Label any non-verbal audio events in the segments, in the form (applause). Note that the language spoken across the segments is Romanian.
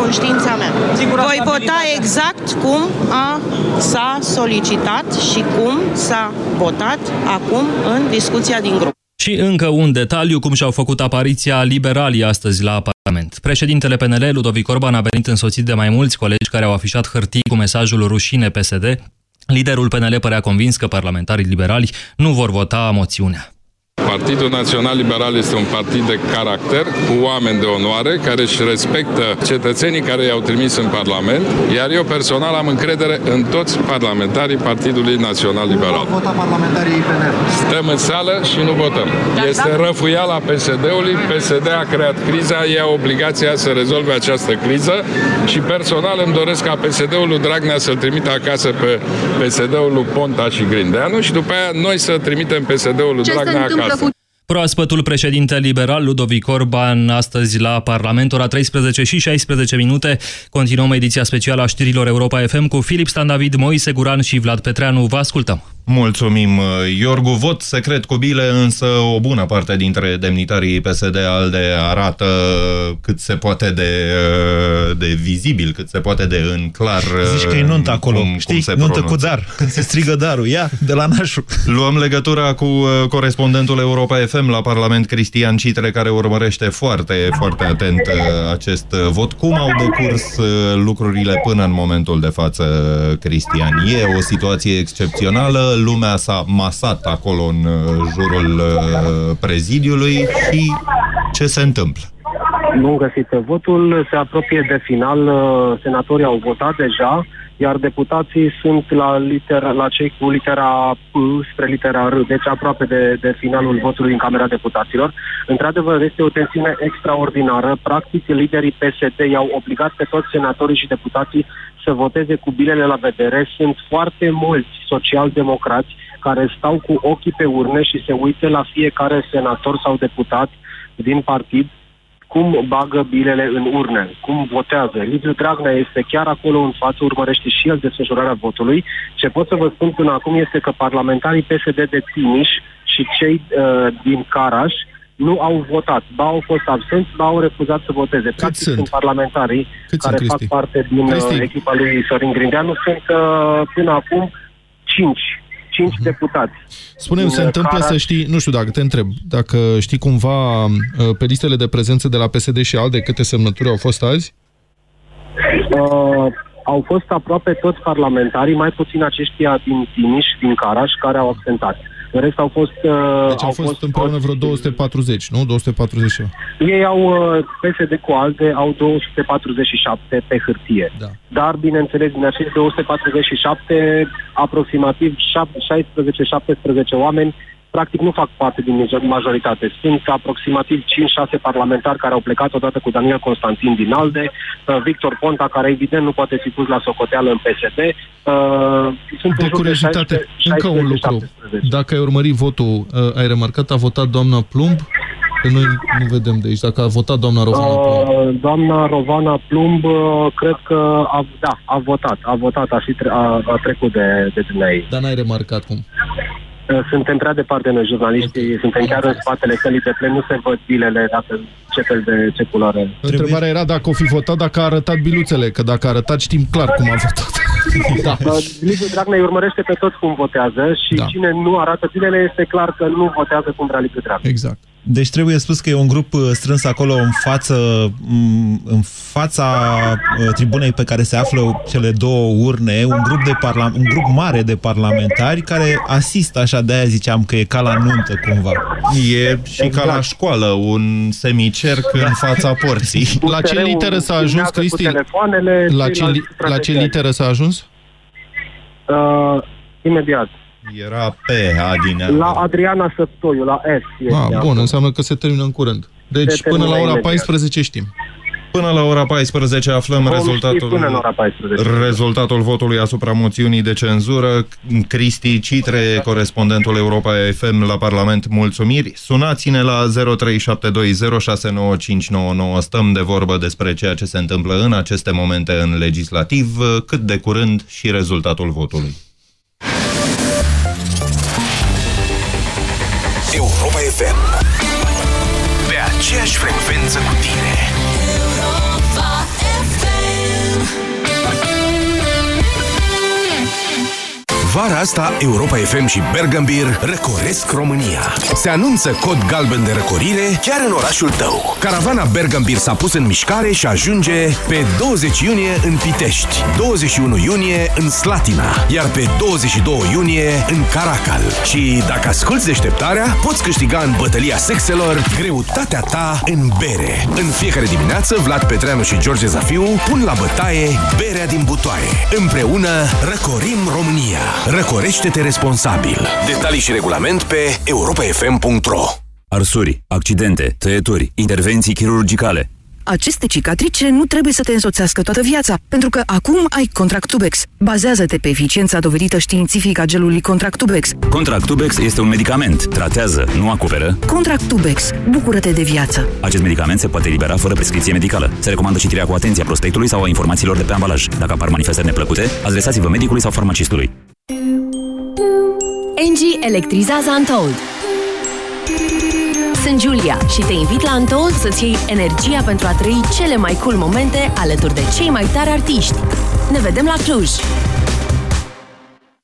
conștiința mea. Voi vota exact cum a, s-a solicitat și cum s-a votat acum în discuția din grup. Și încă un detaliu, cum și-au făcut apariția liberalii astăzi la Parlament. Președintele PNL, Ludovic Orban, a venit însoțit de mai mulți colegi care au afișat hârtii cu mesajul rușine PSD. Liderul PNL părea convins că parlamentarii liberali nu vor vota moțiunea. Partidul Național Liberal este un partid de caracter, cu oameni de onoare, care își respectă cetățenii care i-au trimis în Parlament, iar eu personal am încredere în toți parlamentarii Partidului Național Liberal. Nu vota parlamentarii PNL. Stăm în sală și nu votăm. Este răfuiala PSD-ului, PSD a creat criza, ia obligația să rezolve această criză și personal îmi doresc ca PSD-ul lui Dragnea să-l trimită acasă pe PSD-ul lui Ponta și Grindeanu și după aia noi să trimitem PSD-ul lui Dragnea acasă. Proaspătul președinte liberal Ludovic Orban astăzi la Parlament, ora 13 și 16 minute. Continuăm ediția specială a știrilor Europa FM cu Filip Stan David, Moise Guran și Vlad Petreanu. Vă ascultăm! Mulțumim, Iorgu. Vot secret cu bile, însă o bună parte dintre demnitarii PSD-ALDE arată cât se poate de, de vizibil, cât se poate de în clar. Zici că e nuntă acolo, cum, știi? Cum nuntă cu dar, când se strigă darul. Ia, de la nașul. Luăm legătura cu uh, corespondentul Europa FM la Parlament, Cristian Citre, care urmărește foarte, foarte atent uh, acest uh, vot. Cum au decurs lucrurile până în momentul de față, Cristian? E o situație excepțională? Lumea s-a masat acolo în uh, jurul uh, prezidiului și ce se întâmplă? Nu găsită votul, se apropie de final, uh, senatorii au votat deja, iar deputații sunt la, litera, la cei cu litera P spre litera R, deci aproape de, de finalul votului în Camera Deputaților. Într-adevăr, este o tensiune extraordinară. Practic, liderii PSD i-au obligat pe toți senatorii și deputații să voteze cu bilele la vedere. Sunt foarte mulți socialdemocrați care stau cu ochii pe urne și se uită la fiecare senator sau deputat din partid cum bagă bilele în urne, cum votează. Liviu Dragnea este chiar acolo în față, urmărește și el desfășurarea votului. Ce pot să vă spun până acum este că parlamentarii PSD de Timiș și cei uh, din Caraș nu au votat. Ba au fost absenți, ba au refuzat să voteze. Cât Practic sunt, sunt parlamentarii Cât care sunt, fac parte din uh, Cristi? echipa lui Sorin Grindeanu. Sunt uh, până acum cinci cinci uh-huh. deputați. Spune se întâmplă care... să știi, nu știu dacă te întreb, dacă știi cumva uh, pe listele de prezență de la PSD și ALDE câte semnături au fost azi? Uh, au fost aproape toți parlamentarii, mai puțin aceștia din Timiș, din Caraș, care au absentat. În rest au fost... Uh, deci au, au fost, fost împreună vreo 240, nu? 240 Ei au, uh, PSD cu alte, au 247 pe hârtie. Da. Dar, bineînțeles, din acești 247, aproximativ 16-17 oameni practic nu fac parte din majoritate. Sunt aproximativ 5-6 parlamentari care au plecat odată cu Daniel Constantin din ALDE, uh, Victor Ponta, care evident nu poate fi pus la socoteală în PSD. Uh, sunt de curiozitate, 16, încă un lucru. 17. Dacă ai urmărit votul, uh, ai remarcat, a votat doamna Plumb? Că noi nu vedem de aici. Dacă a votat doamna Rovana Plumb. Uh, doamna Rovana Plumb, cred că a, da, a votat. A votat, a, și tre a, a trecut de, de dumneai. Dar n-ai remarcat cum? Suntem prea departe noi, jurnaliștii, okay. suntem chiar în spatele sălii de plen, nu se văd bilele dacă ce fel de ce culoare. Întrebarea era dacă o fi votat, dacă a arătat biluțele, că dacă a arătat știm clar cum a votat. (laughs) da. Liviu Dragnea îi urmărește pe toți cum votează și da. cine nu arată bilele este clar că nu votează cum vrea Liviu Dragnea. Exact. Deci trebuie spus că e un grup uh, strâns acolo în față, mm, în fața uh, tribunei pe care se află cele două urne, un grup, de parla un grup mare de parlamentari care asistă, așa de aia ziceam că e ca la nuntă cumva. E și exact. ca la școală, un semicerc da. în fața porții. (laughs) La ce literă s-a ajuns, Cristi? La ce, la ce literă s-a ajuns? Uh, imediat. Era pe Adina. La Adriana Săptoiu, la S. Ah, bun, acolo. înseamnă că se termină în curând. Deci până la ora imediat. 14 știm. Până la ora 14 aflăm Vom rezultatul, până la ora 14. rezultatul votului asupra moțiunii de cenzură. Cristi Citre, corespondentul Europa FM la Parlament, mulțumiri. Sunați-ne la 0372069599. Stăm de vorbă despre ceea ce se întâmplă în aceste momente în legislativ, cât de curând și rezultatul votului. Pe Vara asta, Europa FM și Bergambir răcoresc România. Se anunță cod galben de răcorire chiar în orașul tău. Caravana Bergambir s-a pus în mișcare și ajunge pe 20 iunie în Pitești, 21 iunie în Slatina, iar pe 22 iunie în Caracal. Și dacă asculti deșteptarea, poți câștiga în bătălia sexelor greutatea ta în bere. În fiecare dimineață, Vlad Petreanu și George Zafiu pun la bătaie berea din butoaie. Împreună răcorim România. Răcorește-te responsabil. Detalii și regulament pe europafm.ro Arsuri, accidente, tăieturi, intervenții chirurgicale. Aceste cicatrice nu trebuie să te însoțească toată viața, pentru că acum ai Contractubex. Bazează-te pe eficiența dovedită științific a gelului Contractubex. Contractubex este un medicament. Tratează, nu acoperă. Contractubex. Bucură-te de viață. Acest medicament se poate elibera fără prescripție medicală. Se recomandă citirea cu atenție a prospectului sau a informațiilor de pe ambalaj. Dacă apar manifestări neplăcute, adresați-vă medicului sau farmacistului. Engie electrizează Untold. Sunt Julia și te invit la Untold să-ți iei energia pentru a trăi cele mai cool momente alături de cei mai tari artiști. Ne vedem la Cluj!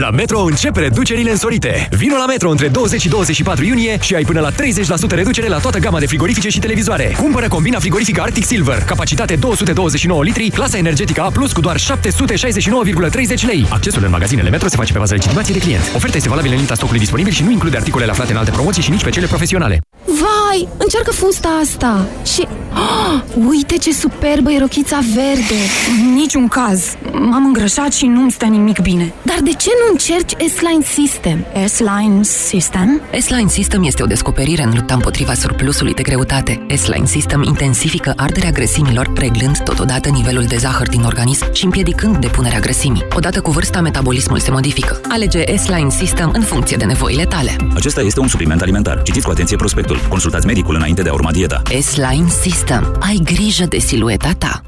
La Metro începe reducerile însorite. Vino la Metro între 20 și 24 iunie și ai până la 30% reducere la toată gama de frigorifice și televizoare. Cumpără combina frigorifică Arctic Silver, capacitate 229 litri, clasa energetică A+, cu doar 769,30 lei. Accesul în magazinele Metro se face pe bază legitimației de client. Oferta este valabilă în limita stocului disponibil și nu include articole aflate în alte promoții și nici pe cele profesionale. Vai, încearcă fusta asta și... Oh, uite ce superbă e rochița verde! Niciun caz. M-am îngrășat și nu-mi stă nimic bine. Dar de ce nu încerci S-Line System? S-Line System? S-Line System este o descoperire în lupta împotriva surplusului de greutate. S-Line System intensifică arderea grăsimilor, reglând totodată nivelul de zahăr din organism și împiedicând depunerea grăsimii. Odată cu vârsta, metabolismul se modifică. Alege S-Line System în funcție de nevoile tale. Acesta este un supliment alimentar. Citiți cu atenție prospectul. Consultați medicul înainte de a urma dieta. S-Line System. Ai grijă de silueta ta.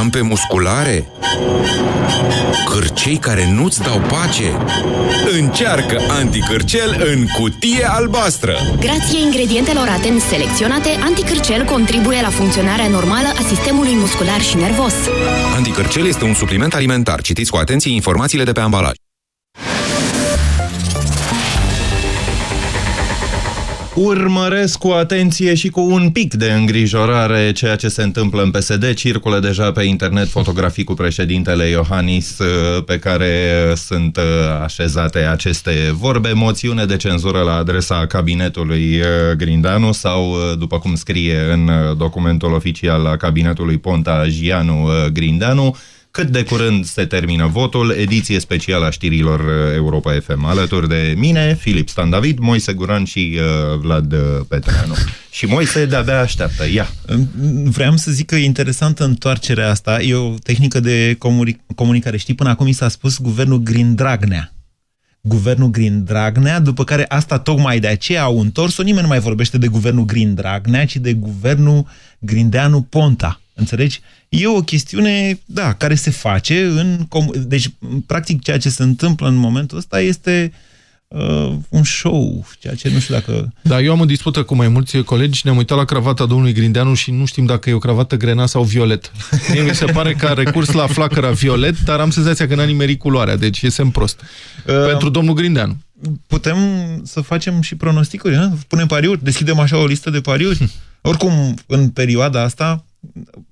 Crampe musculare? Cârcei care nu-ți dau pace? Încearcă anticârcel în cutie albastră! Grație ingredientelor atent selecționate, anticârcel contribuie la funcționarea normală a sistemului muscular și nervos. Anticârcel este un supliment alimentar. Citiți cu atenție informațiile de pe ambalaj. Urmăresc cu atenție și cu un pic de îngrijorare ceea ce se întâmplă în PSD. Circulă deja pe internet fotografii cu președintele Iohannis uh, pe care sunt uh, așezate aceste vorbe. Moțiune de cenzură la adresa cabinetului uh, Grindanu sau, după cum scrie în documentul oficial la cabinetului Ponta Gianu Grindanu, cât de curând se termină votul, ediție specială a știrilor uh, Europa FM. Alături de mine, Filip Stan David, Moise Guran și uh, Vlad uh, Petreanu. Și Moise de-abia așteaptă. Ia! Vreau să zic că e interesantă întoarcerea asta. E o tehnică de comuni comunicare. Știi, până acum mi s-a spus guvernul Green Dragnea guvernul Green Dragnea, după care asta tocmai de aceea au întors-o. Nimeni nu mai vorbește de guvernul Green Dragnea, ci de guvernul Grindeanu Ponta. Înțelegi? E o chestiune, da, care se face în... Deci, practic, ceea ce se întâmplă în momentul ăsta este uh, un show, ceea ce nu știu dacă... Da, eu am o dispută cu mai mulți colegi, ne-am uitat la cravata domnului Grindeanu și nu știm dacă e o cravată grena sau violet. Mie mi se pare că a recurs la flacăra violet, dar am senzația că n-a nimerit culoarea, deci e semn prost. Uh, Pentru domnul Grindeanu. Putem să facem și pronosticuri, nu? punem pariuri, deschidem așa o listă de pariuri. Oricum, în perioada asta,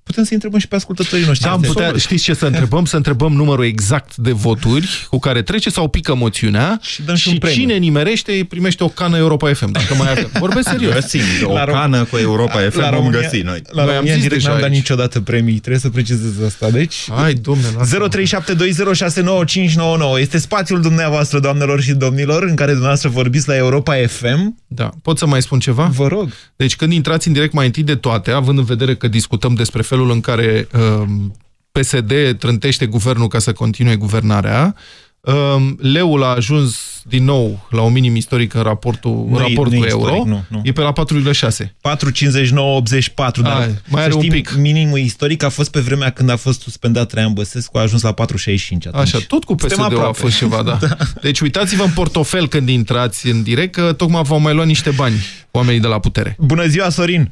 putem să întrebăm și pe ascultătorii noștri. Da, am putea, știți ce să întrebăm? Să întrebăm numărul exact de voturi cu care trece sau pică moțiunea și, dăm și un și premiu. cine nimerește primește o cană Europa FM, dacă mai avem. Vorbesc (laughs) serios. Găsim o La Rom- cană cu Europa FM, La vom România- găsi noi. La Noi am România zis direct deja n-am dat aici. niciodată premii, trebuie să precizez asta. Deci, Hai, domne, lasă 0372069599 este spațiul dumneavoastră, doamnelor și domnilor, în care dumneavoastră vorbiți la Europa FM. Da. Pot să mai spun ceva? Vă rog. Deci când intrați în direct mai întâi de toate, având în vedere că discutăm despre felul în care um, PSD trântește guvernul ca să continue guvernarea, um, leul a ajuns din nou la un minim istoric în raportul, Nu e- raport nu e cu istoric, euro. nu, nu. E pe la 4,6. 4,59,84, dar Hai, mai să are un știm, pic. minimul istoric a fost pe vremea când a fost suspendat Traian Băsescu, a ajuns la 4,65 atunci. Așa, tot cu Suntem PSD-ul a aproape. fost ceva, da. (laughs) Deci uitați-vă în portofel când intrați în direct, că tocmai v-au mai luat niște bani oamenii de la putere. Bună ziua, Sorin!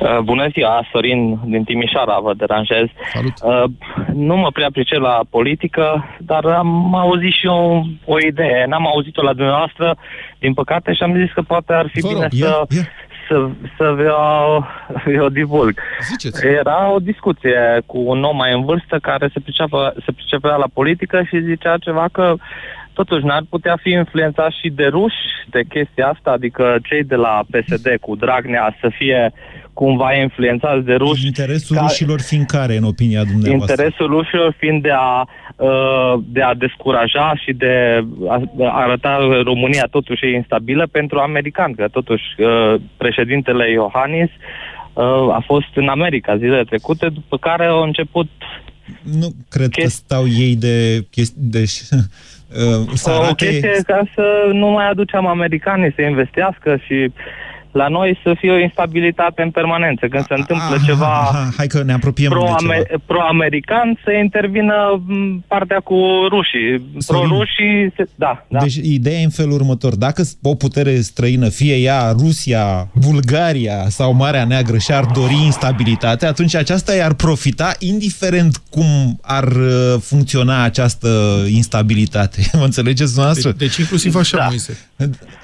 Uh, Bună ziua, Sorin din Timișoara, vă deranjez. Salut. Uh, nu mă prea pricep la politică, dar am auzit și eu o idee. N-am auzit-o la dumneavoastră, din păcate, și am zis că poate ar fi Vă rog, bine ia, să, ia. să, să vi-o, vi-o divulg. Ziceți. Era o discuție cu un om mai în vârstă care se, priceapă, se pricepea la politică și zicea ceva că totuși n-ar putea fi influențat și de ruși de chestia asta, adică cei de la PSD cu Dragnea să fie cumva influențați de ruși. Interesul ca- rușilor fiind care, în opinia dumneavoastră? Interesul rușilor fiind de a, uh, de a descuraja și de a a arăta România totuși e instabilă pentru americani, că totuși uh, președintele Iohannis uh, a fost în America zilele trecute, după care au început Nu cred că stau ei de... Chesti- de (laughs) uh, să o arate... chestie ca să nu mai aducem americanii să investească și la noi să fie o instabilitate în permanență. Când se întâmplă ceva Aha, hai că ne apropiem de ceva. pro-amer- pro-american, să intervină m, partea cu rușii. Sorin. Pro-rușii, se- da, da. Deci ideea e în felul următor. Dacă o putere străină, fie ea Rusia, Bulgaria sau Marea Neagră și-ar dori instabilitate, atunci aceasta i-ar profita indiferent cum ar uh, funcționa această instabilitate. (laughs) Mă înțelegeți dumneavoastră? Deci, deci inclusiv așa, da. Moise.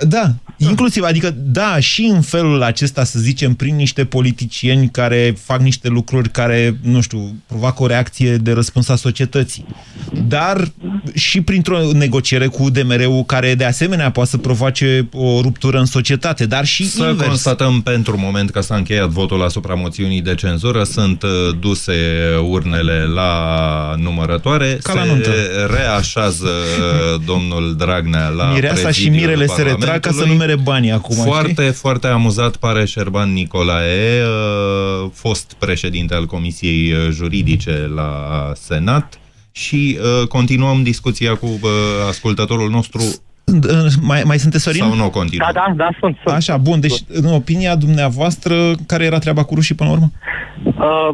Da, inclusiv, adică da, și în felul acesta, să zicem, prin niște politicieni care fac niște lucruri care, nu știu, provoacă o reacție de răspuns a societății. Dar și printr-o negociere cu UDMR-ul care de asemenea poate să provoace o ruptură în societate, dar și Să invers. constatăm pentru moment că s-a încheiat votul asupra moțiunii de cenzură, sunt uh, duse urnele la numărătoare, Ca la se nuntă. reașează uh, domnul Dragnea la Mireasa și prezidiul Mirele se retrag ca să Parlamentului. numere banii acum. Foarte, știi? foarte amuzat pare Șerban Nicolae, uh, fost președinte al Comisiei uh, Juridice la Senat și uh, continuăm discuția cu uh, ascultătorul nostru Mai, mai sunteți, Sorin? sau nu continuăm? Da, da, da, sunt. sunt. Așa, bun, deci în opinia dumneavoastră, care era treaba cu rușii până la urmă? Uh,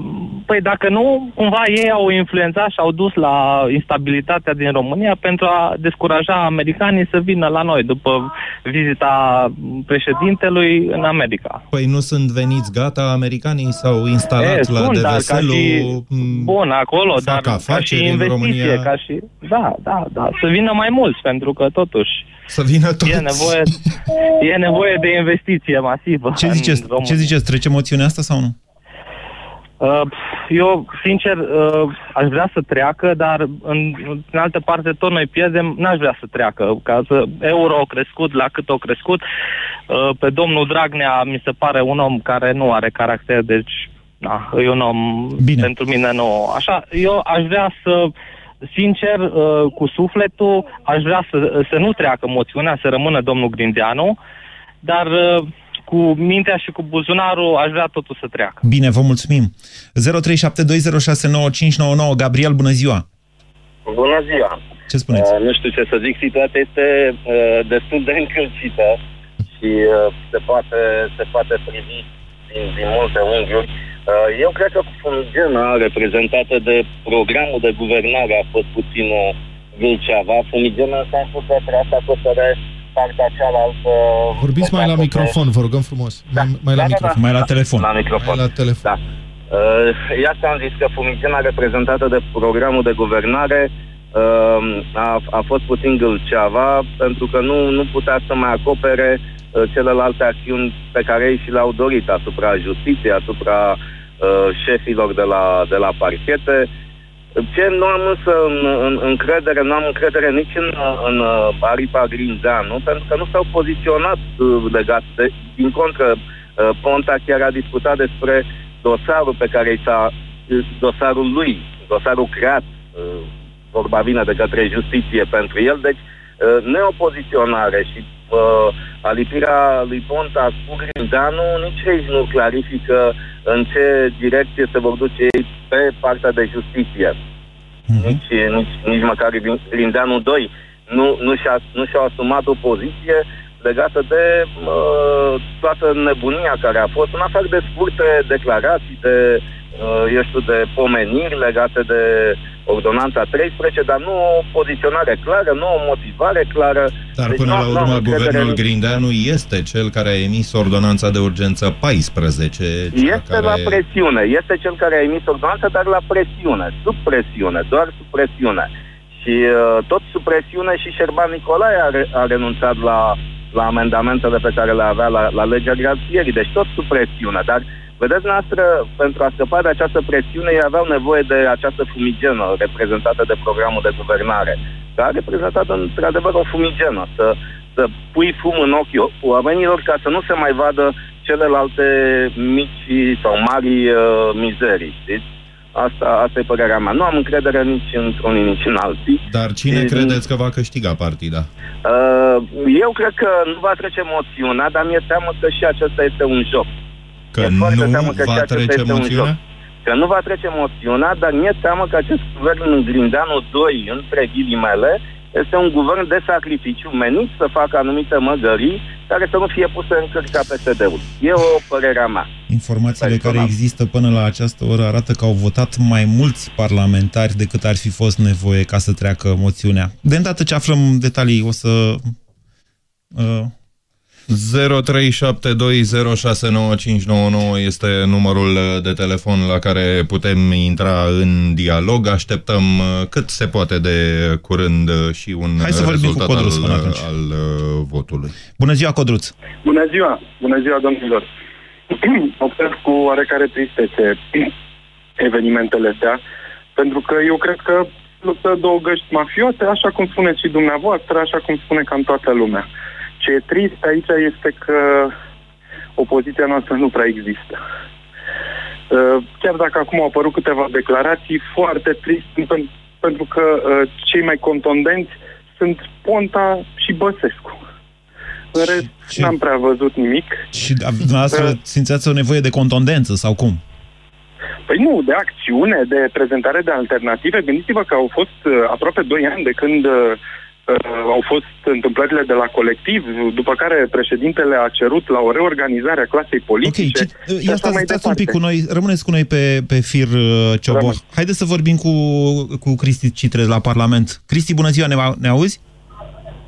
păi dacă nu, cumva ei au influențat și au dus la instabilitatea din România pentru a descuraja americanii să vină la noi după vizita președintelui în America. Păi nu sunt veniți gata, americanii s-au instalat E, la sunt, dar ca DVSL-ul, și- Bun, acolo, fac dar ca afaceri și în investiție, România. ca și... Da, da, da, să vină mai mulți, pentru că totuși Să vină toți. e nevoie, (laughs) e nevoie de investiție masivă Ce în ziceți, România. ce ziceți trece moțiunea asta sau nu? Uh, Eu, sincer, uh, aș vrea să treacă, dar în, în altă parte tot noi pierdem, n-aș vrea să treacă. Ca să euro a crescut la cât a crescut. Uh, Pe domnul Dragnea mi se pare un om care nu are caracter, deci na, e un om Bine. pentru mine nu. Așa, eu aș vrea să sincer, uh, cu sufletul, aș vrea să, să nu treacă moțiunea, să rămână domnul Grindeanu, dar uh, cu mintea și cu buzunarul aș vrea totul să treacă. Bine, vă mulțumim. 0372069599 Gabriel, bună ziua! Bună ziua! Ce spuneți? Uh, nu știu ce să zic, situația este uh, destul de încălcită și uh, se, poate, se poate privi din, din multe unghiuri. Uh, eu cred că fumigena reprezentată de programul de guvernare a fost puțin uh, Vâlceava. Fumigena în sensul că trebuie să acopere partea cealaltă... Vorbiți mai la microfon, vă rugăm frumos. Mai, mai la Da, da, da. microfon. Mai la telefon. La microfon. Mai la telefon. Da. Uh, iată am zis că fumigena reprezentată de programul de guvernare uh, a, a fost puțin gâlceava pentru că nu, nu putea să mai acopere uh, celelalte acțiuni pe care ei și le-au dorit asupra justiției, asupra uh, șefilor de la, de la parchete. Ce nu am însă în, în, încredere, nu am încredere nici în, în uh, Aripa Grindeanu, pentru că nu s-au poziționat uh, legat de, din contră, uh, Ponta chiar a discutat despre dosarul pe care i s-a, dosarul lui, dosarul creat, uh, vorba vine de către justiție pentru el, deci uh, neopoziționare și uh, alipirea lui Ponta cu Grindeanu nici aici nu clarifică în ce direcție se vor duce ei pe partea de justiție. Mm-hmm. Nici, nici, nici măcar Grindeanu 2 nu, nu, și-a, nu și-a asumat o poziție legată de uh, toată nebunia care a fost, în afară de scurte declarații, de, uh, eu știu, de pomeniri legate de ordonanța 13, dar nu o poziționare clară, nu o motivare clară. Dar deci până la urmă, guvernul Grindeanu este cel care a emis ordonanța de urgență 14. Este care... la presiune, este cel care a emis ordonanța, dar la presiune, sub presiune, doar sub presiune. Și uh, tot sub presiune și Șerban Nicolae a, re- a renunțat la, la amendamentele pe care le avea la, la legea grațierii, deci tot sub presiune. Dar Vedeți, noastră, pentru a scăpa de această presiune, ei aveau nevoie de această fumigenă reprezentată de programul de guvernare, care a reprezentat într-adevăr o fumigenă, să, să pui fum în ochii oamenilor ca să nu se mai vadă celelalte mici sau mari uh, mizerii, știți? Asta, asta e părerea mea. Nu am încredere nici într-unii, nici în alții. Dar cine e, credeți că va câștiga partida? Uh, eu cred că nu va trece moțiunea, dar mi-e teamă că și acesta este un joc. Că nu că va trece moțiunea? Că nu va trece moțiunea, dar mi-e teamă că acest guvern în Grindeanu 2, între ghilimele, este un guvern de sacrificiu menit să facă anumite măgării care să nu fie puse în cărca PSD-ul. E o părere a mea. Informațiile Personal. care există până la această oră arată că au votat mai mulți parlamentari decât ar fi fost nevoie ca să treacă moțiunea. De îndată ce aflăm detalii, o să uh, 0372069599 este numărul de telefon la care putem intra în dialog. Așteptăm uh, cât se poate de curând și un Hai să rezultat cu Codruț al, al uh, votului. Bună ziua, Codruț! Bună ziua! Bună ziua, domnilor! (clears throat) Observ cu oarecare tristețe (clears throat) evenimentele astea, pentru că eu cred că luptă două găști mafiote, așa cum spuneți și dumneavoastră, așa cum spune cam toată lumea. Ce e trist aici este că opoziția noastră nu prea există. Uh, chiar dacă acum au apărut câteva declarații foarte triste, pentru că uh, cei mai contondenți sunt Ponta și Băsescu. În rest, și, n-am prea văzut nimic. Și dumneavoastră uh, simțeați o nevoie de contondență sau cum? Păi nu, de acțiune, de prezentare de alternative. Gândiți-vă că au fost uh, aproape 2 ani de când uh, uh, au fost întâmplările de la colectiv, după care președintele a cerut la o reorganizare a clasei politice. Ok, ia stați, stați un pic cu noi, rămâneți cu noi pe, pe fir, uh, Cioboh. Haideți să vorbim cu, cu Cristi Citre la Parlament. Cristi, bună ziua, ne, ne auzi?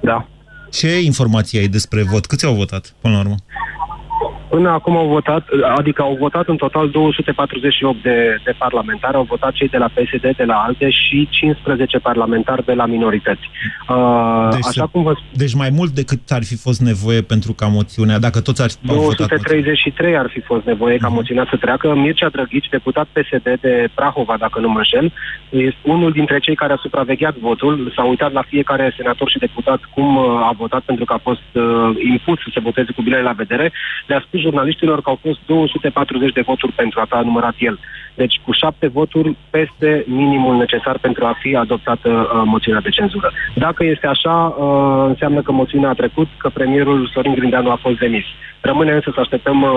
Da. Ce informații ai despre vot? Câți au votat, până la urmă? Până acum au votat, adică au votat în total 248 de, de parlamentari, au votat cei de la PSD, de la alte și 15 parlamentari de la minorități. Uh, deci, așa cum vă... deci mai mult decât ar fi fost nevoie pentru ca moțiunea, dacă toți ar 233 ar fi fost nevoie ca uh-huh. moțiunea să treacă. Mircea Drăghici, deputat PSD de Prahova, dacă nu mă înșel, este unul dintre cei care a supravegheat votul, s-a uitat la fiecare senator și deputat cum uh, a votat pentru că a fost uh, impus să se voteze cu bine la vedere. Le-a spus jurnaliștilor că au fost 240 de voturi pentru a a numărat el. Deci cu șapte voturi peste minimul necesar pentru a fi adoptată uh, moțiunea de cenzură. Dacă este așa, uh, înseamnă că moțiunea a trecut, că premierul Sorin Grindeanu a fost demis. Rămâne însă să așteptăm uh,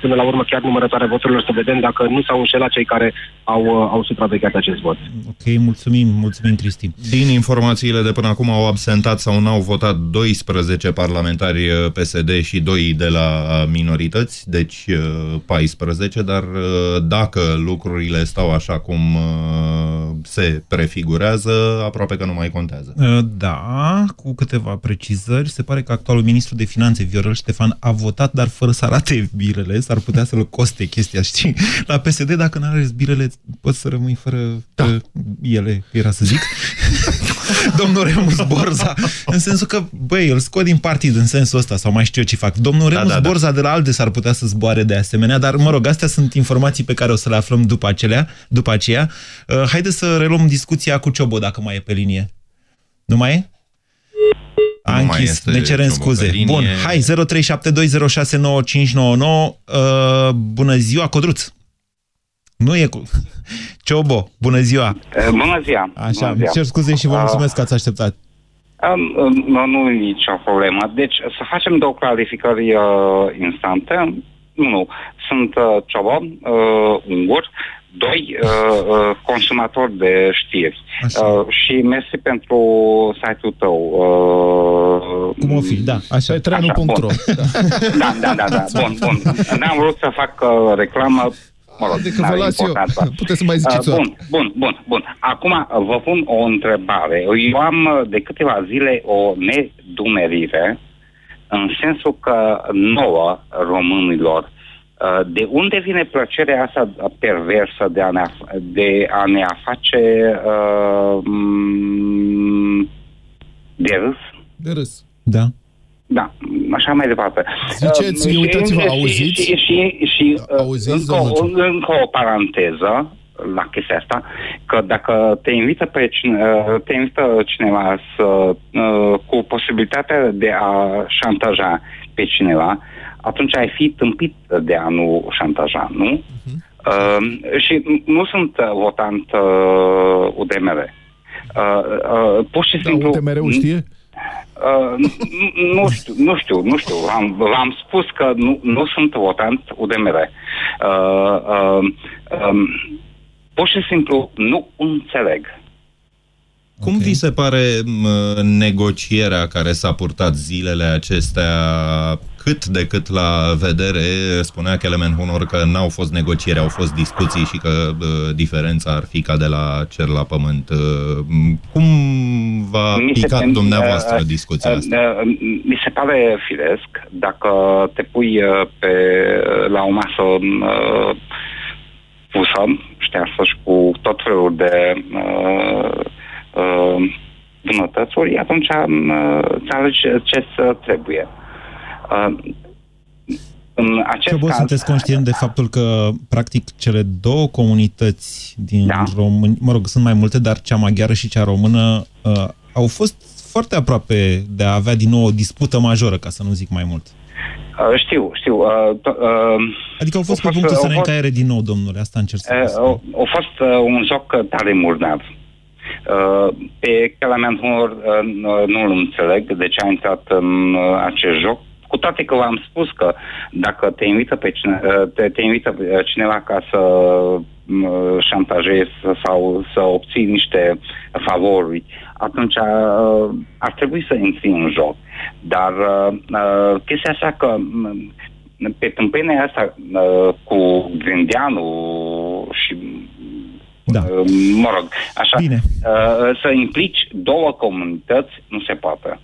până la urmă chiar numărătoarea voturilor să vedem dacă nu s-au înșelat cei care au, uh, au supravegheat acest vot. Ok, mulțumim, mulțumim Cristi. Din informațiile de până acum au absentat sau n-au votat 12 parlamentari uh, PSD și 2 de la minorități, deci 14, dar dacă lucrurile stau așa cum se prefigurează, aproape că nu mai contează. Da, cu câteva precizări. Se pare că actualul ministru de finanțe, Viorel Ștefan, a votat votat, dar fără să arate birele, s-ar putea să-l coste chestia, știi? La PSD, dacă nu arăți birele, poți să rămâi fără da. ele, era să zic. (laughs) (laughs) domnul Remus Borza, în sensul că, băi, îl scot din partid în sensul ăsta, sau mai știu eu ce fac. Domnul Remus da, da, Borza de la ALDE s-ar putea să zboare de asemenea, dar, mă rog, astea sunt informații pe care o să le aflăm după, acelea, după aceea. Uh, haideți să reluăm discuția cu Ciobo, dacă mai e pe linie. Nu mai e? A Nu mai închis, este ne cerem Ciobo pe scuze. linie. Bun, hai, 0372069599. Uh, bună ziua, Codruț. Nu e cu... (laughs) Ciobo, bună ziua. Bună ziua! Așa, Bună îmi ziua. cer scuze și vă Ah. mulțumesc că ați așteptat. Um, um, nu, nu e nicio problemă. Deci, să facem două clarificări uh, instante. Unu, sunt uh, Ciobo, uh, ungur. Doi, uh, uh, consumator de știri. Uh, și mersi pentru site-ul tău. Uh, Cum o fi, da. Așa, Petreanu.ro bun. Da, da, da, da. (laughs) Bun, bun. N-am vrut să fac uh, reclamă. Mă rog, Adică vă n-are las eu. importanță. Puteți să mai ziceți Uh, o Bun, bun, bun, bun. Acum uh, vă pun o întrebare. Eu am uh, de câteva zile o nedumerire în sensul că nouă românilor uh, de unde vine plăcerea asta perversă de a ne, af- de a, ne a face uh, m, de râs? De râs. Da. Da, așa mai departe. Ziceți, Uh, și- uitați-vă, și- auziți? Și, și, și uh, Auziți, încă, domnul o, Ciuc? încă o paranteză la chestia asta, că dacă te invită, pe cine, uh, te invită cineva să, uh, cu posibilitatea de a șantaja pe cineva, atunci ai fi tâmpit de a nu șantaja, nu? Mhm. Uh, și nu sunt uh, votant uh, UDMR. Uh, uh, pur și Da, simplu... UTMR-ul știe? Uh, nu- nu știu, nu știu, nu știu. Am, v-am spus că nu, nu sunt votant UDMR. Uh, uh, um, pur și simplu nu înțeleg. Cum vi se pare m, negocierea care s-a purtat zilele acestea cât de cât la vedere? Spunea Kelemen Hunor că n-au fost negocieri, au fost discuții și că uh, diferența ar fi ca de la cer la pământ. Uh, cum v-a Mi se picat tem- dumneavoastră uh, discuția uh, asta? uh, Mi se pare firesc dacă te pui uh, pe, la o masă uh, pusă, ștearsă și cu tot felul de uh, uh, bunătățuri, atunci uh, îți alegi ce să trebuie. Uh, în acest Ce vă caz, sunteți conștient de faptul că, practic, cele două comunități din da. România, mă rog, sunt mai multe, dar cea maghiară și cea română uh, au fost foarte aproape de a avea din nou o dispută majoră, ca să nu zic mai mult. uh, știu, știu. Uh, t- uh, Adică au fost au pe punctul să au ne fost- încaiere din nou, domnule, asta încerc să vă Uh, spun. a, a fost uh, un joc uh, tare murnav. Uh, pe Calaman Hunor uh, nu- nu-l înțeleg de ce a intrat în uh, acest joc, cu toate că v-am spus că dacă te invită, pe cine, uh, te, te invită uh, cineva ca să uh, șantajezi sau să obții niște favoruri, atunci uh, ar trebui să intri în joc. Dar uh, uh, chestia așa că m, pe tâmpenia asta uh, cu Grindeanu și da. uh, mă rog, așa, Bine. Uh, să implici două comunități nu se poate.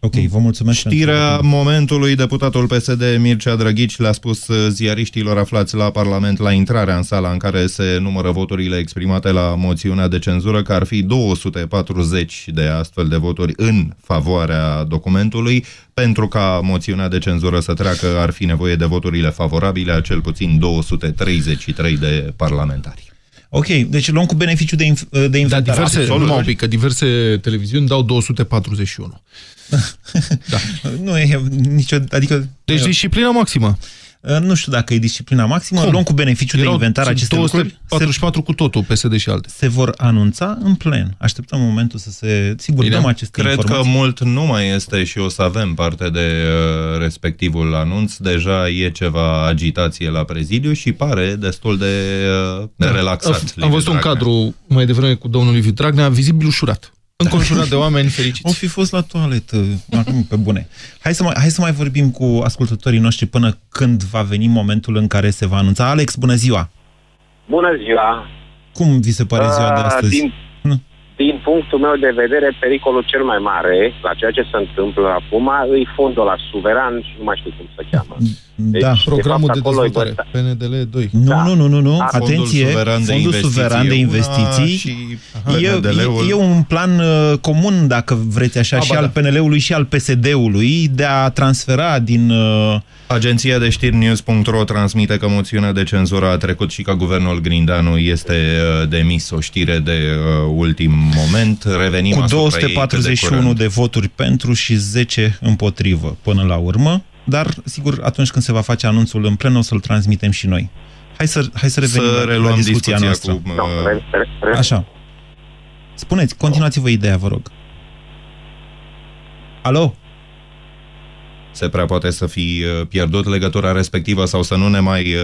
Ok, vă mulțumesc. Știrea momentului, deputatul PSD Mircea Drăghici le-a spus uh, ziariștilor aflați la Parlament la intrarea în sala în care se numără voturile exprimate la moțiunea de cenzură că ar fi 240 de astfel de voturi în favoarea documentului. Pentru ca moțiunea de cenzură să treacă ar fi nevoie de voturile favorabile a cel puțin 233 de parlamentari. Ok, deci luăm cu beneficiu de, inf- de Da, inventare. diverse, Absolut. numai un pic, că diverse televiziuni dau 241. (laughs) da. Nu e nicio... Adică... Deci disciplina maximă. Nu știu dacă e disciplina maximă, Cum? luăm cu beneficiu de Erau inventare aceste lucruri. 244 cu totul, PSD și alte. Se vor anunța în plen. Așteptăm momentul să se... Sigur, Bine, dăm aceste Cred informații. că mult nu mai este și o să avem parte de uh, respectivul anunț. Deja e ceva agitație la prezidiu și pare destul de, uh, de relaxat. Am Liviu văzut un Dragnea. cadru mai devreme cu domnul Liviu Dragnea, vizibil ușurat. Înconjurat de oameni (laughs) fericiți. O fi fost la toaletă, acum pe bune. Hai să, mai, hai să mai vorbim cu ascultătorii noștri până când va veni momentul în care se va anunța. Alex, bună ziua! Bună ziua! Cum vi se pare ziua de Ah, astăzi? Din, din punctul meu de vedere, pericolul cel mai mare la ceea ce se întâmplă acum îi fondul la suveran și nu mai știu cum se cheamă. Deci, da, de programul fapt, de acolo îi dezvoltare, PNDL 2. Nu, Da. nu, nu, nu, nu. Da. Atenție, Fondul Suveran de Fondul Investiții Suveran de e una Investiții și e, PNDL-ul. e, e un plan uh, comun, dacă vreți așa, A, și ba al da. PNL-ului și al PSD-ului de a transfera din... Uh, Agenția de știri News.ro transmite că moțiunea de cenzură a trecut și că guvernul Grindeanu este uh, demis o știre de uh, ultim moment. Revenim cu asupra ei cât de 241 curând. de voturi pentru și 10 împotrivă până la urmă, dar sigur atunci când se va face anunțul în plen o să-l transmitem și noi. Hai să, hai să revenim Să la- reluăm la discuția, discuția noastră. cu, uh, Așa. Spuneți, continuați-vă ideea, vă rog. Alo? Se prea poate să fi uh, pierdut legătura respectivă sau să nu ne mai uh,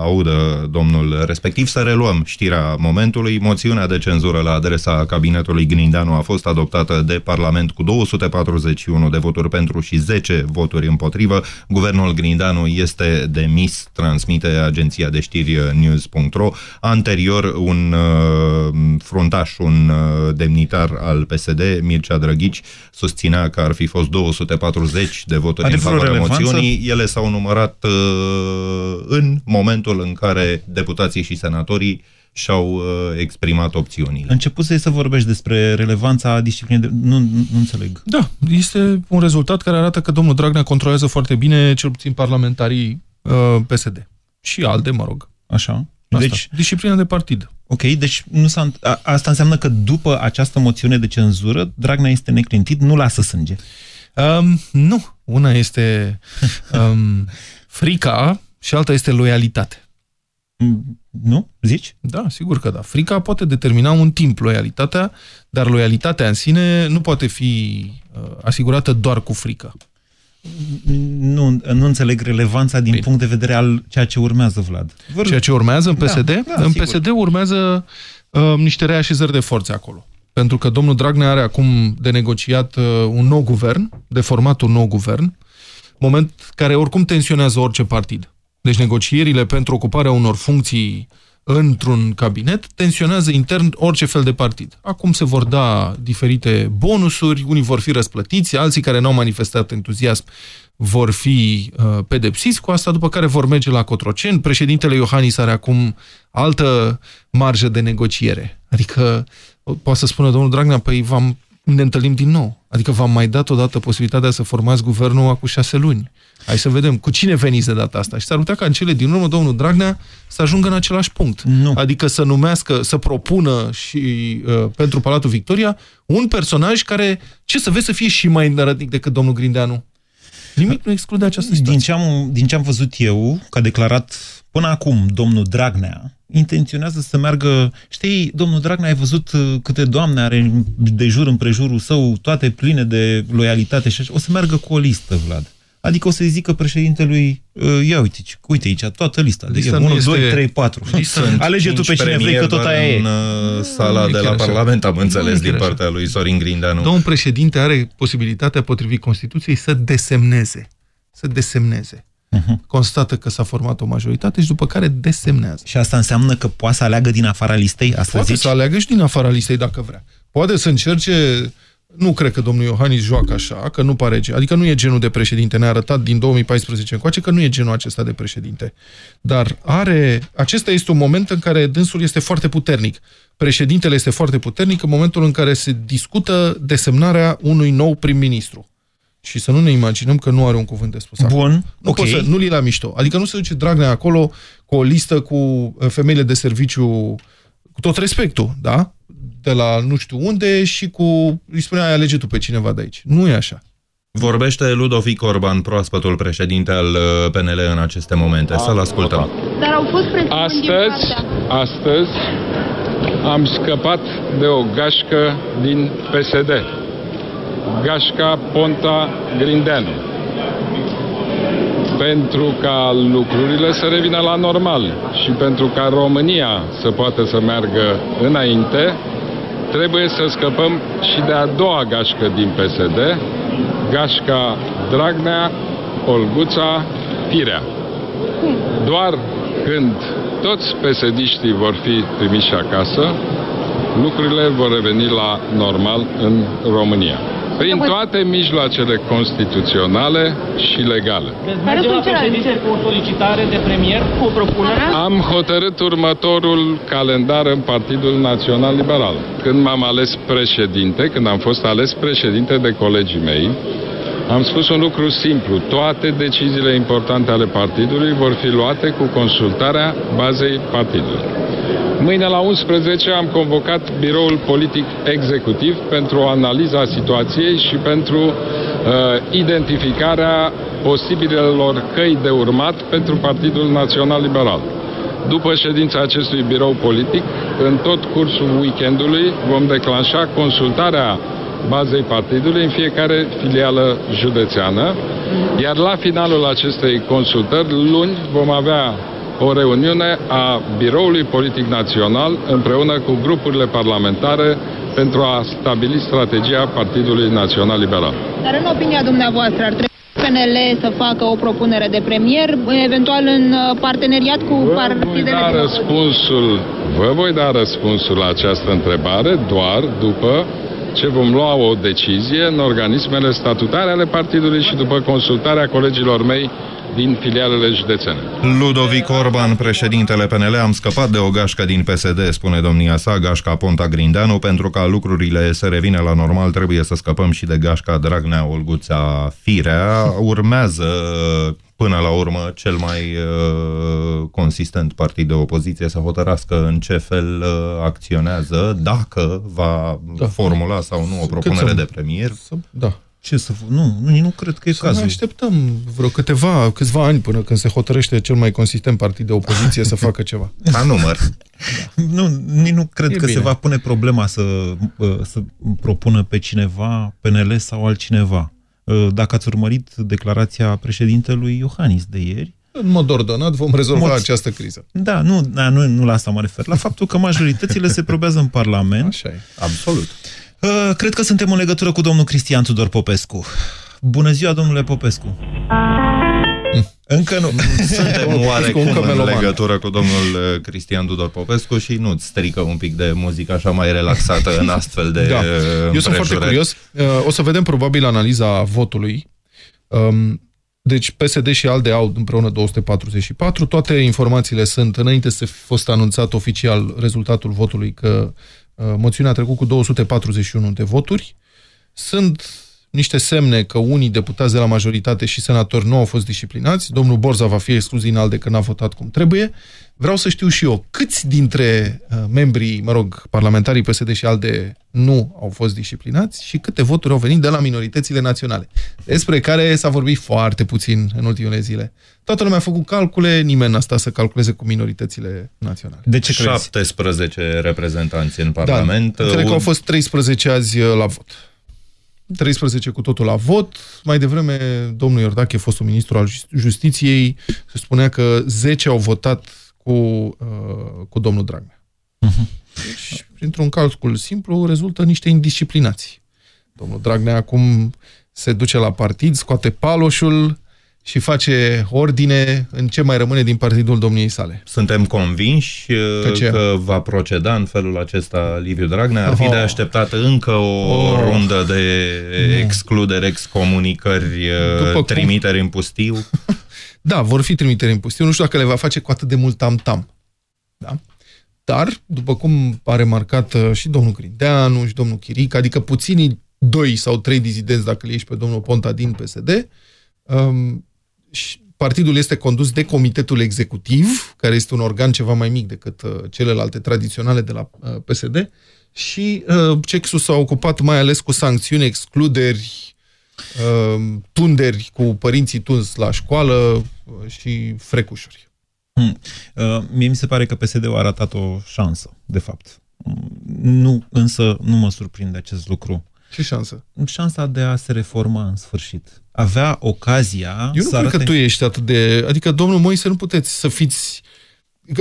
audă domnul respectiv. Să reluăm știrea momentului. Moțiunea de cenzură la adresa cabinetului Grindeanu a fost adoptată de Parlament cu 241 de voturi pentru și 10 voturi împotrivă. Guvernul Grindeanu este demis, transmite agenția de știri uh, news.ro. Anterior, un uh, fruntaș, un uh, demnitar al PSD, Mircea Drăghici, susținea că ar fi fost 240 de voturi Are în vreo favoarea relevanță? moțiunii. Ele s-au numărat uh, în momentul în care deputații și senatorii și-au uh, exprimat opțiunile. Început să vorbești despre relevanța disciplinei de... Nu, nu, nu înțeleg. Da, este un rezultat care arată că domnul Dragnea controlează foarte bine, cel puțin parlamentarii uh, PSD. Și alte, mă rog. Așa. Asta. Deci- Disciplina de partid. Ok, deci nu s-a, a, asta înseamnă că după această moțiune de cenzură, Dragnea este neclintit, nu lasă sânge. Um, nu. Una este (laughs) um, frica și alta este loialitate. Nu? Zici? Da, sigur că da. Frica poate determina un timp loialitatea, dar loialitatea în sine nu poate fi uh, asigurată doar cu frică. Nu, nu înțeleg relevanța din Bine. punct de vedere al ceea ce urmează, Vlad. Vor... Ceea ce urmează în PSD? Da, da, în sigur. PSD urmează uh, niște reașezări de forțe acolo. Pentru că domnul Dragnea are acum de negociat uh, un nou guvern, de format un nou guvern, moment care oricum tensionează orice partid. Deci negocierile pentru ocuparea unor funcții într-un cabinet tensionează intern orice fel de partid. Acum se vor da diferite bonusuri, unii vor fi răsplătiți, alții care n-au manifestat entuziasm vor fi uh, pedepsiți cu asta, după care vor merge la Cotroceni. Președintele Iohannis are acum altă marjă de negociere. Adică poate să spună domnul Dragnea, păi v-am, ne întâlnim din nou. Adică v-am mai dat odată posibilitatea să formați guvernul acum șase luni. Hai să vedem cu cine veniți de data asta. Și s-ar putea ca în cele din urmă domnul Dragnea să ajungă în același punct. Nu. Adică să numească, să propună și uh, pentru Palatul Victoria un personaj care, ce să vezi, să fie și mai înărătnic decât domnul Grindeanu. Nimic nu exclude această situație. Din ce, am, din ce am văzut eu, că a declarat până acum domnul Dragnea, intenționează să meargă... Știi, domnul Dragnea, ai văzut uh, câte doamne are de jur împrejurul său, toate pline de loialitate și așa. O să meargă cu o listă, Vlad. Adică o să-i zică președintelui, uh, ia uite, uite aici, toată lista. Adică Lista nu 1, este- 2, 3, 4. Sunt Alege tu cinci pe cine vrei, că premieri tot doar aia e. în uh, sala Nu e de la chiar așa. Parlament, am Nu înțeles, e chiar din așa. partea lui Sorin Grindeanu. Domnul președinte are posibilitatea, potrivit Constituției, să desemneze. Să desemneze. Constată că s-a format o majoritate și după care desemnează. Și asta înseamnă că poate să aleagă din afara listei? Asta Poate zici? să aleagă și din afara listei dacă vrea. Poate să încerce... Nu cred că domnul Iohannis joacă așa, că nu pare... gen- Adică nu e genul de președinte. Ne-a arătat din 2014 încoace că nu e genul acesta de președinte. Dar are... Acesta este un moment în care dânsul este foarte puternic. Președintele este foarte puternic în momentul în care se discută desemnarea unui nou prim-ministru. Și să nu ne imaginăm că nu are un cuvânt de spus acolo. Bun, Nu ok. poți să, nu-l la mișto. Adică nu se duce Dragnea acolo cu o listă cu uh, femeile de serviciu, cu tot respectul, da? De la nu știu unde și cu... Îi spunea, "Ai, alege tu pe cineva de aici. Nu e așa. Vorbește Ludovic Orban, proaspătul președinte al uh, PNL în aceste momente. Să-l ascultăm. Dar au fost presiuni Astăzi, astăzi am scăpat de o gașcă din PSD. Gașca Ponta Grindeanu. Pentru ca lucrurile să revină la normal și pentru ca România să poată să meargă înainte, trebuie să scăpăm și de a doua gașcă din PSD, gașca Dragnea, Olguța, Firea. Doar când toți pesediștii vor fi trimiși acasă, lucrurile vor reveni la normal în România. Prin toate mijloacele constituționale și legale. Care sunt celelalte? Cu o solicitare de premier, cu o propunere? Am hotărât următorul calendar în Partidul Național Liberal. Când m-am ales președinte, când am fost ales președinte de colegii mei, am spus un lucru simplu. Toate deciziile importante ale partidului vor fi luate cu consultarea bazei partidului. Mâine la 11 am convocat biroul politic executiv pentru analiza situației și pentru uh, identificarea posibilelor căi de urmat pentru Partidul Național Liberal. După ședința acestui birou politic, în tot cursul weekendului vom declanșa consultarea bazei partidului în fiecare filială județeană, iar la finalul acestei consultări, luni, vom avea o reuniune a Biroului Politic Național împreună cu grupurile parlamentare pentru a stabili strategia Partidului Național Liberal. Dar în opinia dumneavoastră ar trebui PNL să facă o propunere de premier, eventual în uh, parteneriat cu Vă voi partidele da din răspunsul, vă voi da răspunsul la această întrebare doar după ce vom lua o decizie în organismele statutare ale partidului și după consultarea colegilor mei din filialele județene. Ludovic Orban, președintele PNL, am scăpat de o gașcă din PSD, spune domnia sa, gașca Ponta Grindeanu, pentru ca lucrurile să revină la normal, trebuie să scăpăm și de gașca Dragnea Olguța Firea. Urmează până la urmă cel mai uh, consistent partid de opoziție să hotărască în ce fel uh, acționează, dacă va da. formula sau nu o propunere să- de premier. Da. Ce să... Nu, nu, nu cred că e Să cazul. mai așteptăm vreo câteva, câțiva ani până când se hotărăște cel mai consistent partid de opoziție să facă ceva. (laughs) La număr. Nu, nici nu cred E că bine. se va pune problema să, uh, să propună pe cineva, PNL sau altcineva. Uh, Dacă ați urmărit declarația președintelui Iohannis de ieri, În mod ordonat vom rezolva Mod- această criză. da, nu, da, nu, nu la asta mă refer, la faptul că majoritățile se probează în Parlament. Așa e. Absolut. Uh, Cred că suntem în legătură cu domnul Cristian Tudor Popescu. Bună ziua, domnule Popescu. Încă nu. Suntem oarecum încă în meloman. legătură cu domnul uh, Cristian Tudor Popescu și nu-ți strică un pic de muzică așa mai relaxată în astfel de Da. uh, Eu sunt foarte împrejurări? curios. Uh, O să vedem probabil analiza votului. Um, Deci PSD și ALDE au împreună 244. Toate informațiile sunt, înainte să fi fost anunțat oficial rezultatul votului, că uh, moțiunea a trecut cu 241 de voturi. Sunt niște semne că unii deputați de la majoritate și senatori nu au fost disciplinați. Domnul Borza va fi exclus din ALDE că n-a votat cum trebuie. Vreau să știu și eu câți dintre uh, membrii, mă rog, parlamentarii PSD și ALDE nu au fost disciplinați și câte voturi au venit de la minoritățile naționale, despre care s-a vorbit foarte puțin în ultimele zile. Toată lumea a făcut calcule, nimeni n-a stat să calculeze cu minoritățile naționale. De ce crezi? 17 reprezentanți în Parlament. Da, cred că Un- au fost 13 azi uh, la vot. 13 cu totul la vot. Mai devreme, domnul Iordache, fostul ministru al Just- Justiției, se spunea că 10 au votat cu, uh, cu domnul Dragnea. Deci, printr-un calcul simplu, rezultă niște indisciplinați. Domnul Dragnea acum se duce la partid, scoate paloșul și face ordine în ce mai rămâne din partidul domniei sale. Suntem convinși uh, Că ce? că va proceda în felul acesta Liviu Dragnea. Ar fi Oh. de așteptat încă o Oh. rundă de excluderi, excomunicări, uh, După cum- trimiteri în pustiu. (laughs) Da, vor fi trimiteri în pustiu. Nu știu dacă le va face cu atât de mult tam-tam. Da? Dar, după cum a remarcat uh, și domnul Grindeanu și domnul Chiric, adică puținii doi sau trei dizidenți, dacă le ieși pe domnul Ponta din PSD, um, și partidul este condus de Comitetul Executiv, care este un organ ceva mai mic decât uh, celelalte tradiționale de la uh, PSD, și uh, Cexul s-a ocupat mai ales cu sancțiuni, excluderi, uh, tunderi cu părinții tuns la școală uh, și frecușuri. Hmm. Uh, mie mi se pare că PSD-ul a ratat o șansă, de fapt. Mm, Nu, însă nu mă surprinde acest lucru. Ce șansă? Șansa de a se reforma în sfârșit. Avea ocazia Eu nu să cred că arate... tu ești atât de... Adică, domnul Moise, nu puteți să fiți...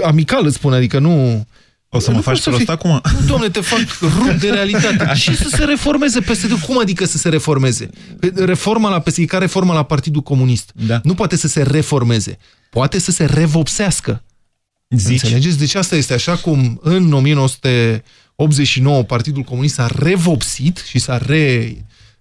Amical îți spun, adică nu... O să mă Nu faci poți să prost fii- acum? Nu, domnule, te fac rup de realitate. (laughs) Și să se reformeze PSD. Cum adică să se reformeze? Reforma la PSD, ca reforma la Partidul Comunist. Da. Nu poate să se reformeze. Poate să se revopsească. Zici? Înțelegeți? Deci asta este așa cum în 1989 Partidul Comunist s-a revopsit și s-a re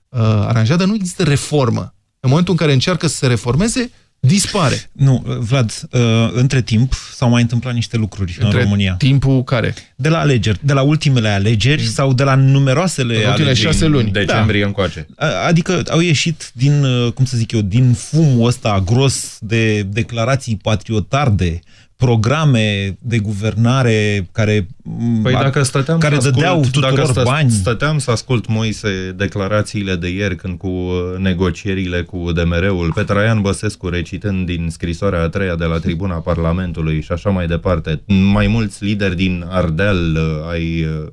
uh, aranjată, nu există reformă. În momentul în care încearcă să se reformeze, dispare. Nu, Vlad, uh, între timp s-au mai întâmplat niște lucruri Între în România. timpul care? De la alegeri, de la ultimele alegeri sau de la numeroasele În ultimele alegeri. șase luni. Decembrie Da. încoace. A- Adică au ieșit din, uh, cum să zic eu, din fumul ăsta gros de declarații patriotarde, programe de guvernare care, m, Păi a- dacă stăteam care să dădeau ascult, tuturor dacă stă, bani. stăteam să ascult, Moise, declarațiile de ieri când cu uh, negocierile cu DMR-ul, pe Traian Băsescu recitând din scrisoarea a treia de la tribuna Parlamentului și așa mai departe, mai mulți lideri din Ardeal uh, ai uh,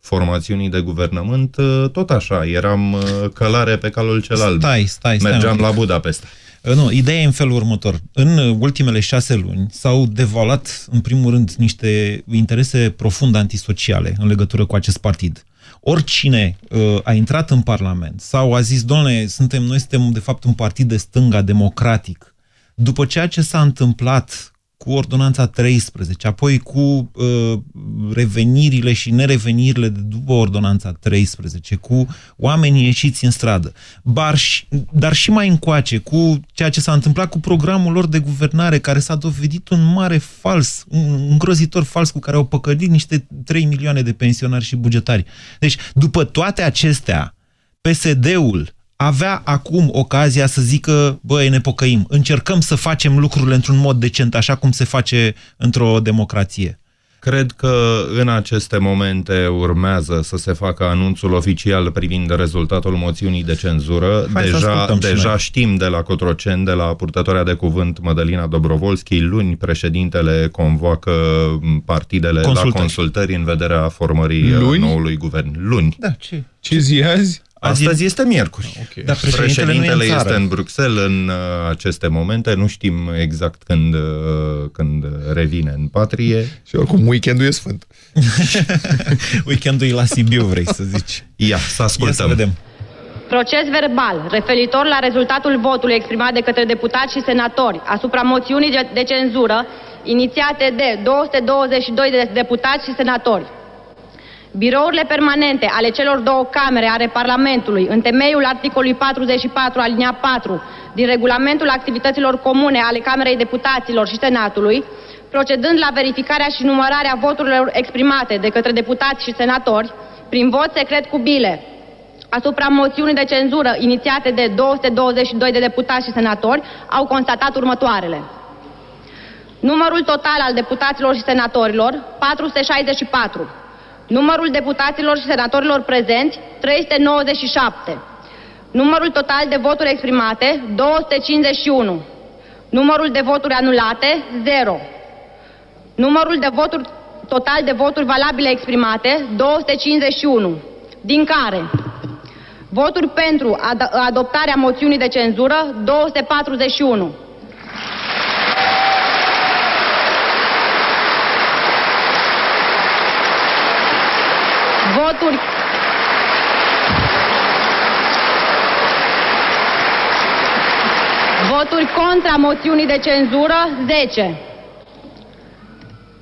formațiunii de guvernământ, uh, tot așa, eram uh, călare pe calul cel alb. Stai, stai, stai Mergeam un pic. la Budapesta. Uh, Nu, ideea e în felul următor. În uh, ultimele șase luni s-au devalat, în primul rând, niște interese profund antisociale în legătură cu acest partid. Oricine uh, a intrat în Parlament sau a zis, domnule, suntem, noi suntem de fapt un partid de stânga democratic, după ceea ce s-a întâmplat cu ordonanța 13, apoi cu uh, revenirile și nerevenirile de după ordonanța 13, cu oamenii ieșiți în stradă, bar și, dar și mai încoace, cu ceea ce s-a întâmplat cu programul lor de guvernare, care s-a dovedit un mare fals, un îngrozitor fals cu care au păcălit niște 3 milioane de pensionari și bugetari. Deci, după toate acestea, PSD-ul avea acum ocazia să zică, băi, ne pocăim, încercăm să facem lucrurile într-un mod decent, așa cum se face într-o democrație. Cred că în aceste momente urmează să se facă anunțul oficial privind rezultatul moțiunii de cenzură. Hai să deja ascultăm și deja noi. știm de la Cotroceni, de la purtătoarea de cuvânt Mădălina Dobrovolski, luni președintele convoacă partidele Consultări. la consultări în vederea formării Luni? noului guvern. Luni. Da, ce? Ce zi e azi? Astăzi este miercuri. Ok. Dar președintele, nu e în Președintele țară. este în Bruxelles în uh, aceste momente. Nu știm exact când, uh, când revine în patrie. Și oricum, weekendul e sfânt. (laughs) Weekendul e la Sibiu, vrei să zici. Ia, să Ia ascultăm. să vedem. Proces verbal referitor la rezultatul votului exprimat de către deputați și senatori asupra moțiunii de, de cenzură inițiate de 222 de deputați și senatori. Birourile permanente ale celor două camere ale Parlamentului, în temeiul articolului 44 alinia 4 din regulamentul activităților comune ale Camerei Deputaților și Senatului, procedând la verificarea și numărarea voturilor exprimate de către deputați și senatori, prin vot secret cu bile, asupra moțiunii de cenzură inițiate de 222 de deputați și senatori, au constatat următoarele. Numărul total al deputaților și senatorilor, 464. Numărul deputaților și senatorilor prezenți, 397. Numărul total de voturi exprimate, 251. Numărul de voturi anulate, 0. Numărul de voturi total de voturi valabile exprimate, 251. Din care voturi pentru ad- adoptarea moțiunii de cenzură, 241. Voturi Voturi contra moțiunii de cenzură 10.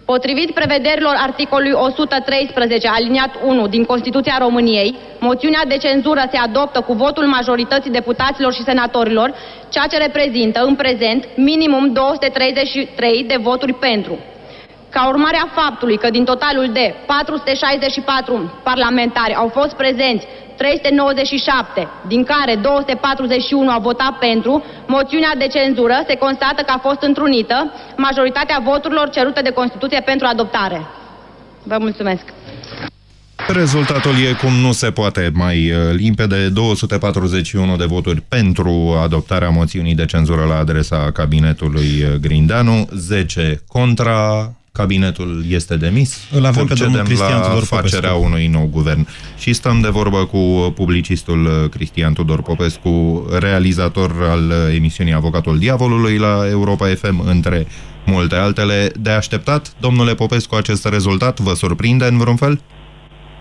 Potrivit prevederilor articolului 113 aliniat 1 din Constituția României, moțiunea de cenzură se adoptă cu votul majorității deputaților și senatorilor, ceea ce reprezintă în prezent minimum 233 de voturi pentru. Ca urmare a faptului că din totalul de 464 parlamentari au fost prezenți 397, din care 241 au votat pentru, moțiunea de cenzură se constată că a fost întrunită majoritatea voturilor cerute de Constituție pentru adoptare. Vă mulțumesc! Rezultatul e cum nu se poate mai uh, limpede, 241 de voturi pentru adoptarea moțiunii de cenzură la adresa cabinetului uh, Grindeanu, 10 contra, cabinetul este demis. Îl avem pe domnul Procedem Cristian la Tudor facerea Popescu. unui nou guvern. Și stăm de vorbă cu publicistul uh, Cristian Tudor Popescu, realizator al uh, emisiunii Avocatul Diavolului la Europa FM, între multe altele. De așteptat, domnule Popescu, acest rezultat vă surprinde în vreun fel?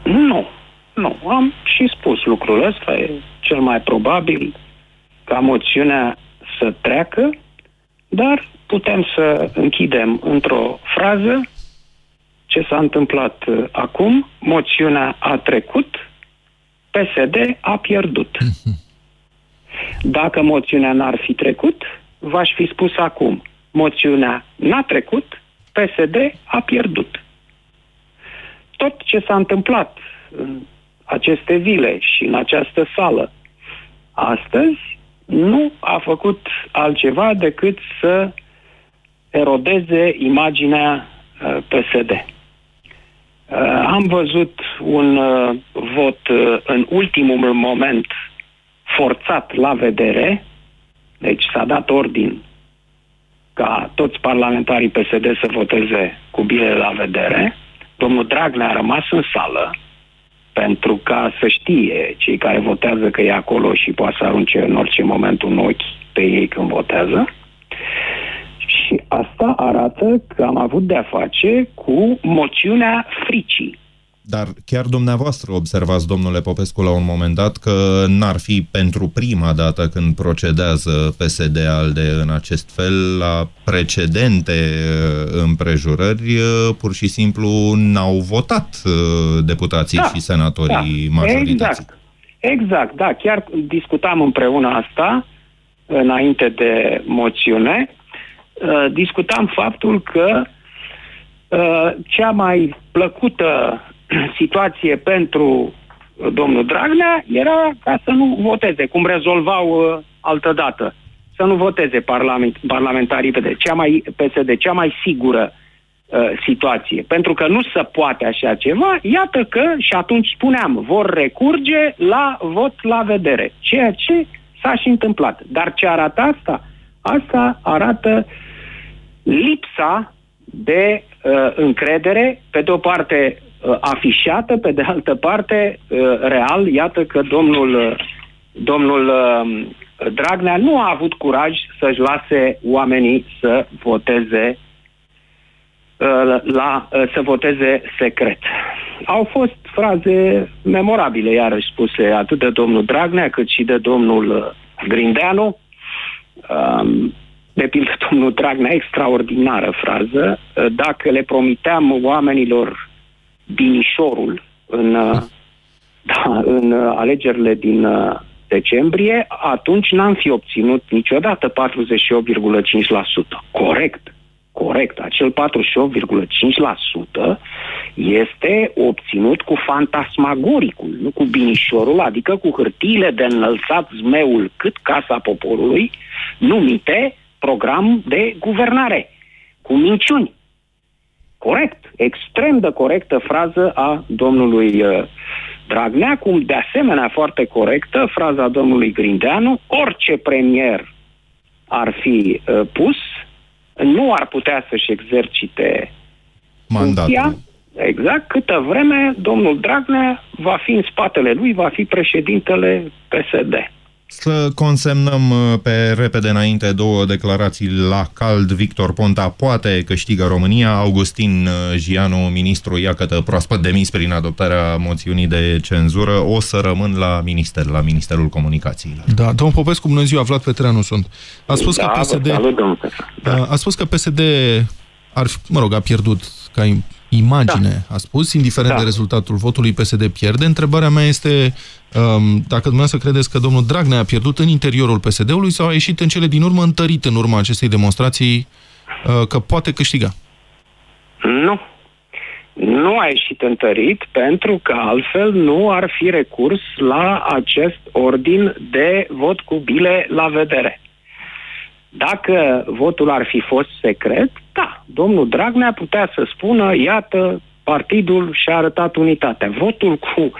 Nu, nu. Am și spus lucrul ăsta. E cel mai probabil ca moțiunea să treacă, dar putem să închidem într-o frază ce s-a întâmplat uh, acum. Moțiunea a trecut, PSD a pierdut. (laughs) Dacă moțiunea n-ar fi trecut, v-aș fi spus acum. Moțiunea n-a trecut, PSD a pierdut. Tot ce s-a întâmplat în aceste zile și în această sală astăzi nu a făcut altceva decât să erodeze imaginea uh, PSD. Uh, am văzut un uh, vot uh, în ultimul moment forțat la vedere, deci s-a dat ordin ca toți parlamentarii PSD să voteze cu bine la vedere. Domnul Dragnea a rămas în sală pentru ca să știe cei care votează că e acolo și poate să arunce în orice moment un ochi pe ei când votează. Și asta arată că am avut de-a face cu moțiunea fricii. Dar chiar dumneavoastră observați, domnule Popescu, la un moment dat că n-ar fi pentru prima dată când procedează PSD-ALDE în acest fel la precedente uh, împrejurări, uh, pur și simplu n-au votat uh, deputații Da, și senatorii da, majorității. Exact. Exact, da. Chiar discutam împreună asta înainte de moțiune. Uh, discutam faptul că uh, cea mai plăcută (clears throat) situație pentru uh, domnul Dragnea era ca să nu voteze, cum rezolvau uh, altădată. Să nu voteze parlament, parlamentarii PD. Cea mai, PSD, cea mai sigură uh, situație. Pentru că nu se poate așa ceva, iată că, și atunci spuneam, vor recurge la vot la vedere. Ceea ce s-a și întâmplat. Dar ce arată asta? Asta arată lipsa de uh, încredere, pe de o parte uh, afișată, pe de altă parte uh, real. Iată că domnul, uh, domnul uh, Dragnea nu a avut curaj să-și lase oamenii să voteze uh, la, uh, să voteze secret. Au fost fraze memorabile, iarăși spuse atât de domnul Dragnea cât și de domnul uh, Grindeanu. Um, de pildă, domnul Dragnea, extraordinară frază, uh, dacă le promiteam oamenilor binișorul în, uh, da, în uh, alegerile din uh, decembrie, atunci n-am fi obținut niciodată 48,5%. Corect, corect. Acel 48,5% este obținut cu fantasmagoricul, nu cu binișorul, adică cu hârtiile de înălțat zmeul cât Casa Poporului, numite program de guvernare, cu minciuni. Corect, extrem de corectă frază a domnului uh, Dragnea, cum de asemenea foarte corectă fraza domnului Grindeanu, orice premier ar fi uh, pus, nu ar putea să-și exercite Mandatul. funcția, exact, câtă vreme domnul Dragnea va fi în spatele lui, va fi președintele PSD. Să consemnăm uh, pe repede înainte două declarații la cald. Victor Ponta poate câștigă România. Augustin uh, Gianu, ministru iacătă proaspăt demis prin adoptarea moțiunii de cenzură, o să rămân la minister, la Ministerul Comunicațiilor. Da, domnul Popescu, bună ziua, Vlad Petreanu sunt. A spus Da, că vă PSD... salut, domnul Petreanu. Da. A spus că PSD ar fi, mă rog, a pierdut ca im- imagine, da. a spus, indiferent da. de rezultatul votului, PSD pierde. Întrebarea mea este um, dacă dumneavoastră credeți că domnul Dragnea a pierdut în interiorul PSD-ului sau a ieșit în cele din urmă întărit în urma acestei demonstrații uh, că poate câștiga. Nu. Nu a ieșit întărit pentru că altfel nu ar fi recurs la acest ordin de vot cu bile la vedere. Dacă votul ar fi fost secret, da, domnul Dragnea putea să spună, iată, partidul și-a arătat unitatea. Votul cu,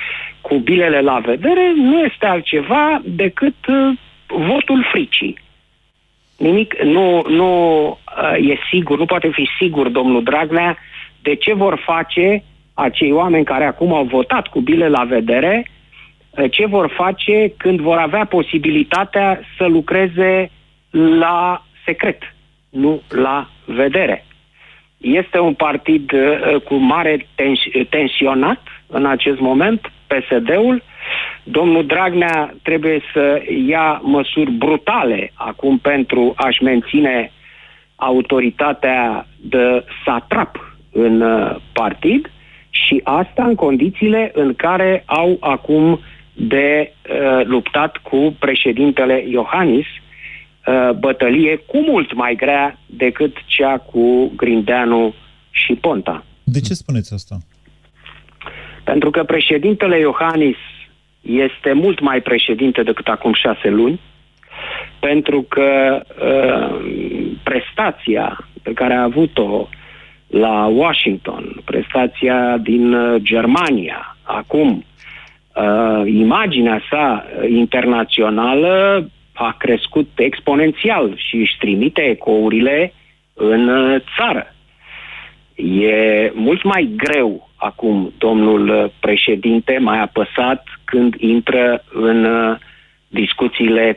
cu bilele la vedere nu este altceva decât uh, votul fricii. Nimic, nu, nu uh, e sigur, nu poate fi sigur domnul Dragnea de ce vor face acei oameni care acum au votat cu bile la vedere, uh, ce vor face când vor avea posibilitatea să lucreze la secret, nu la vedere. Este un partid uh, cu mare tens- tensionat în acest moment, PSD-ul. Domnul Dragnea trebuie să ia măsuri brutale acum pentru a-și menține autoritatea de satrap în uh, partid și asta în condițiile în care au acum de uh, luptat cu președintele Iohannis, uh, bătălie cu mult mai grea decât cea cu Grindeanu și Ponta. De ce spuneți asta? Pentru că președintele Iohannis este mult mai președinte decât acum șase luni, pentru că uh, prestația pe care a avut-o la Washington, prestația din uh, Germania, acum, uh, imaginea sa internațională a crescut exponențial și își trimite ecourile în uh, țară. E mult mai greu acum domnul uh, președinte, mai apăsat când intră în uh, discuțiile